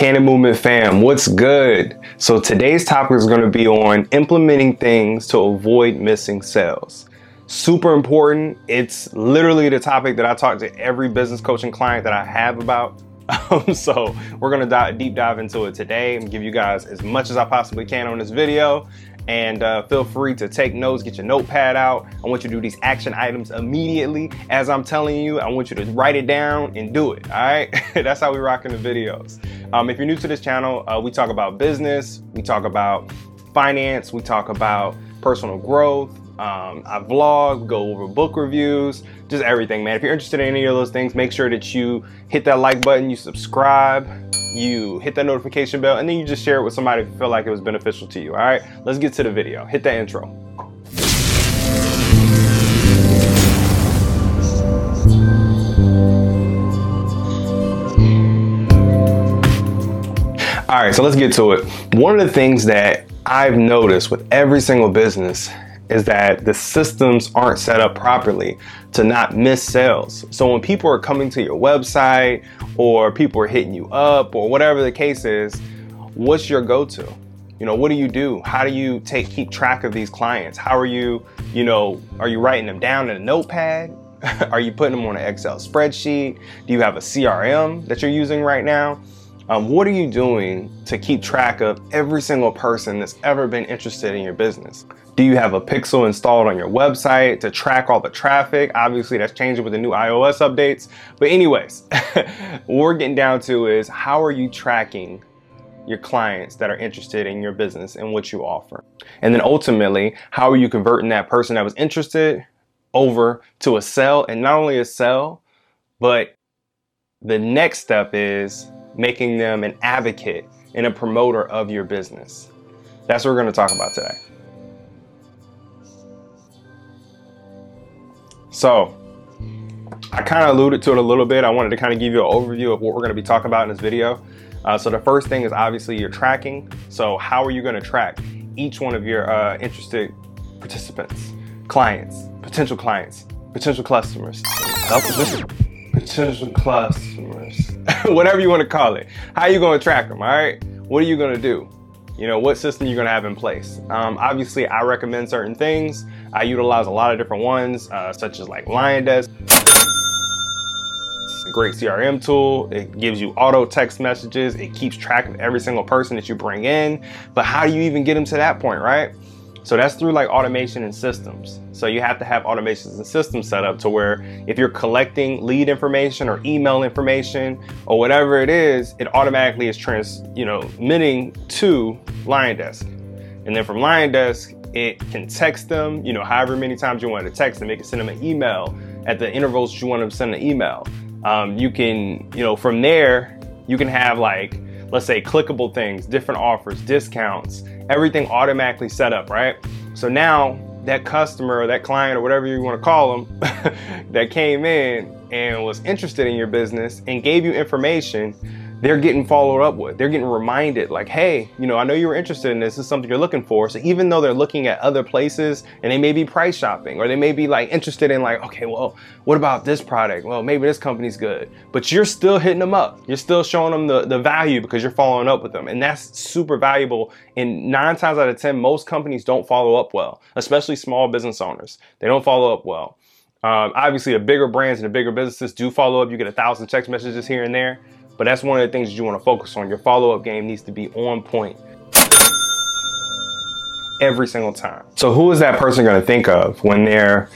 Cannon Movement fam, what's good? So today's topic is going to be on implementing things to avoid missing sales. Super important. It's literally the topic that I talk to every business coaching client that I have about. Um, so we're going to dive, deep dive into it today and give you guys as much as I possibly can on this video. And uh, feel free to take notes, get your notepad out. I want you to do these action items immediately. As I'm telling you, I want you to write it down and do it. All right. That's how we rock in the videos. Um, if you're new to this channel, uh, we talk about business, we talk about finance, we talk about personal growth. Um, I vlog, go over book reviews, just everything, man. If you're interested in any of those things, make sure that you hit that like button, you subscribe, you hit that notification bell, and then you just share it with somebody if you feel like it was beneficial to you. All right, let's get to the video. Hit that intro. All right, so let's get to it. One of the things that I've noticed with every single business is that the systems aren't set up properly to not miss sales. So when people are coming to your website or people are hitting you up or whatever the case is, what's your go-to? You know, what do you do? How do you take keep track of these clients? How are you, you know, are you writing them down in a notepad? are you putting them on an Excel spreadsheet? Do you have a CRM that you're using right now? Um, what are you doing to keep track of every single person that's ever been interested in your business? Do you have a pixel installed on your website to track all the traffic? Obviously, that's changing with the new iOS updates. But, anyways, what we're getting down to is how are you tracking your clients that are interested in your business and what you offer? And then ultimately, how are you converting that person that was interested over to a sell? And not only a sell, but the next step is making them an advocate and a promoter of your business. That's what we're going to talk about today. So, I kind of alluded to it a little bit. I wanted to kind of give you an overview of what we're going to be talking about in this video. Uh, so, the first thing is obviously your tracking. So, how are you going to track each one of your uh, interested participants, clients, potential clients, potential customers? potential customers, whatever you want to call it. How are you going to track them? All right. What are you going to do? You know, what system you're going to have in place. Um, obviously, I recommend certain things. I utilize a lot of different ones, uh, such as like LionDesk. It's a great CRM tool. It gives you auto text messages. It keeps track of every single person that you bring in. But how do you even get them to that point, right? So that's through like automation and systems. So you have to have automations and systems set up to where if you're collecting lead information or email information or whatever it is, it automatically is trans, you know, minting to LionDesk. And then from LionDesk, it can text them, you know, however many times you want to text them. It can send them an email at the intervals you want them to send an email. Um, you can, you know, from there, you can have like let's say clickable things, different offers, discounts, everything automatically set up, right? So now that customer or that client or whatever you want to call them that came in and was interested in your business and gave you information they're getting followed up with. They're getting reminded, like, hey, you know, I know you were interested in this. This is something you're looking for. So even though they're looking at other places and they may be price shopping or they may be like interested in, like, okay, well, what about this product? Well, maybe this company's good. But you're still hitting them up. You're still showing them the, the value because you're following up with them. And that's super valuable. And nine times out of 10, most companies don't follow up well, especially small business owners. They don't follow up well. Um, obviously, the bigger brands and the bigger businesses do follow up. You get a thousand text messages here and there. But that's one of the things you want to focus on. Your follow-up game needs to be on point every single time. So who is that person going to think of when they're,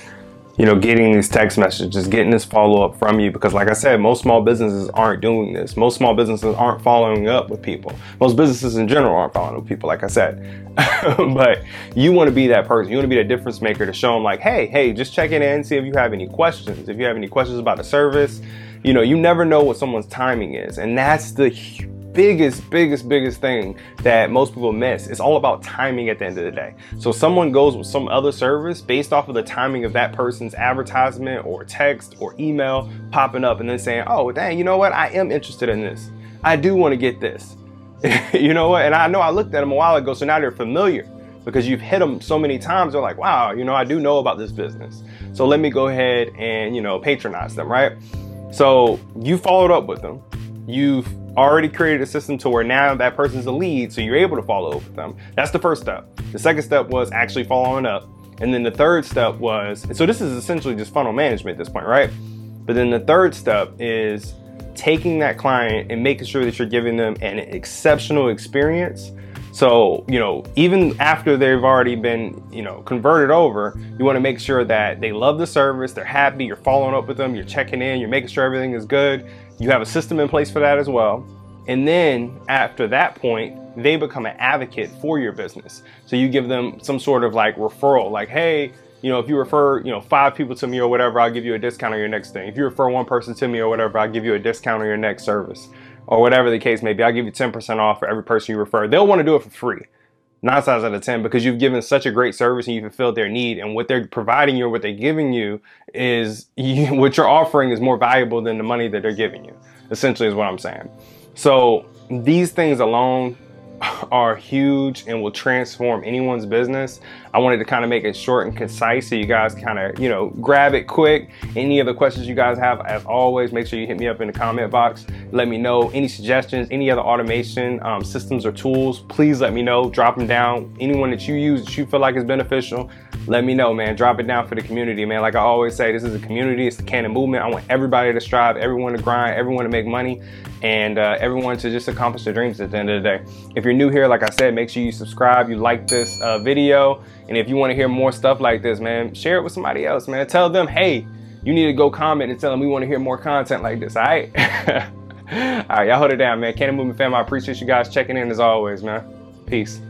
you know, getting these text messages, getting this follow-up from you? Because like I said, most small businesses aren't doing this. Most small businesses aren't following up with people. Most businesses in general aren't following up with people, like I said. but you want to be that person. You want to be that difference maker to show them like, hey, hey, just check it in, see if you have any questions. If you have any questions about the service, you know, you never know what someone's timing is. And that's the biggest, biggest, biggest thing that most people miss. It's all about timing at the end of the day. So someone goes with some other service based off of the timing of that person's advertisement or text or email popping up and then saying, oh, dang, you know what? I am interested in this. I do want to get this. you know what? And I know I looked at them a while ago, so now they're familiar because you've hit them so many times. They're like, wow, you know, I do know about this business. So let me go ahead and, you know, patronize them, right? So you followed up with them. You've already created a system to where now that person's a lead, so you're able to follow up with them. That's the first step. The second step was actually following up. And then the third step was so this is essentially just funnel management at this point, right? But then the third step is taking that client and making sure that you're giving them an exceptional experience. So, you know, even after they've already been, you know, converted over, you want to make sure that they love the service, they're happy, you're following up with them, you're checking in, you're making sure everything is good. You have a system in place for that as well. And then after that point, they become an advocate for your business. So you give them some sort of like referral, like, hey, you know, if you refer, you know, five people to me or whatever, I'll give you a discount on your next thing. If you refer one person to me or whatever, I'll give you a discount on your next service or whatever the case may be. I'll give you 10% off for every person you refer. They'll want to do it for free. Nine times out of 10 because you've given such a great service and you fulfilled their need. And what they're providing you or what they're giving you is you, what you're offering is more valuable than the money that they're giving you, essentially, is what I'm saying. So these things alone are huge and will transform anyone's business. I wanted to kind of make it short and concise so you guys kind of, you know, grab it quick. Any other questions you guys have, as always, make sure you hit me up in the comment box. Let me know any suggestions, any other automation um, systems or tools. Please let me know. Drop them down. Anyone that you use that you feel like is beneficial, let me know, man. Drop it down for the community, man. Like I always say, this is a community. It's the Cannon movement. I want everybody to strive, everyone to grind, everyone to make money, and uh, everyone to just accomplish their dreams at the end of the day. If you're new here, like I said, make sure you subscribe, you like this uh, video, and if you want to hear more stuff like this, man, share it with somebody else, man. Tell them, hey, you need to go comment and tell them we want to hear more content like this, all right? all right, y'all hold it down, man. Cannon Movement fam, I appreciate you guys checking in as always, man. Peace.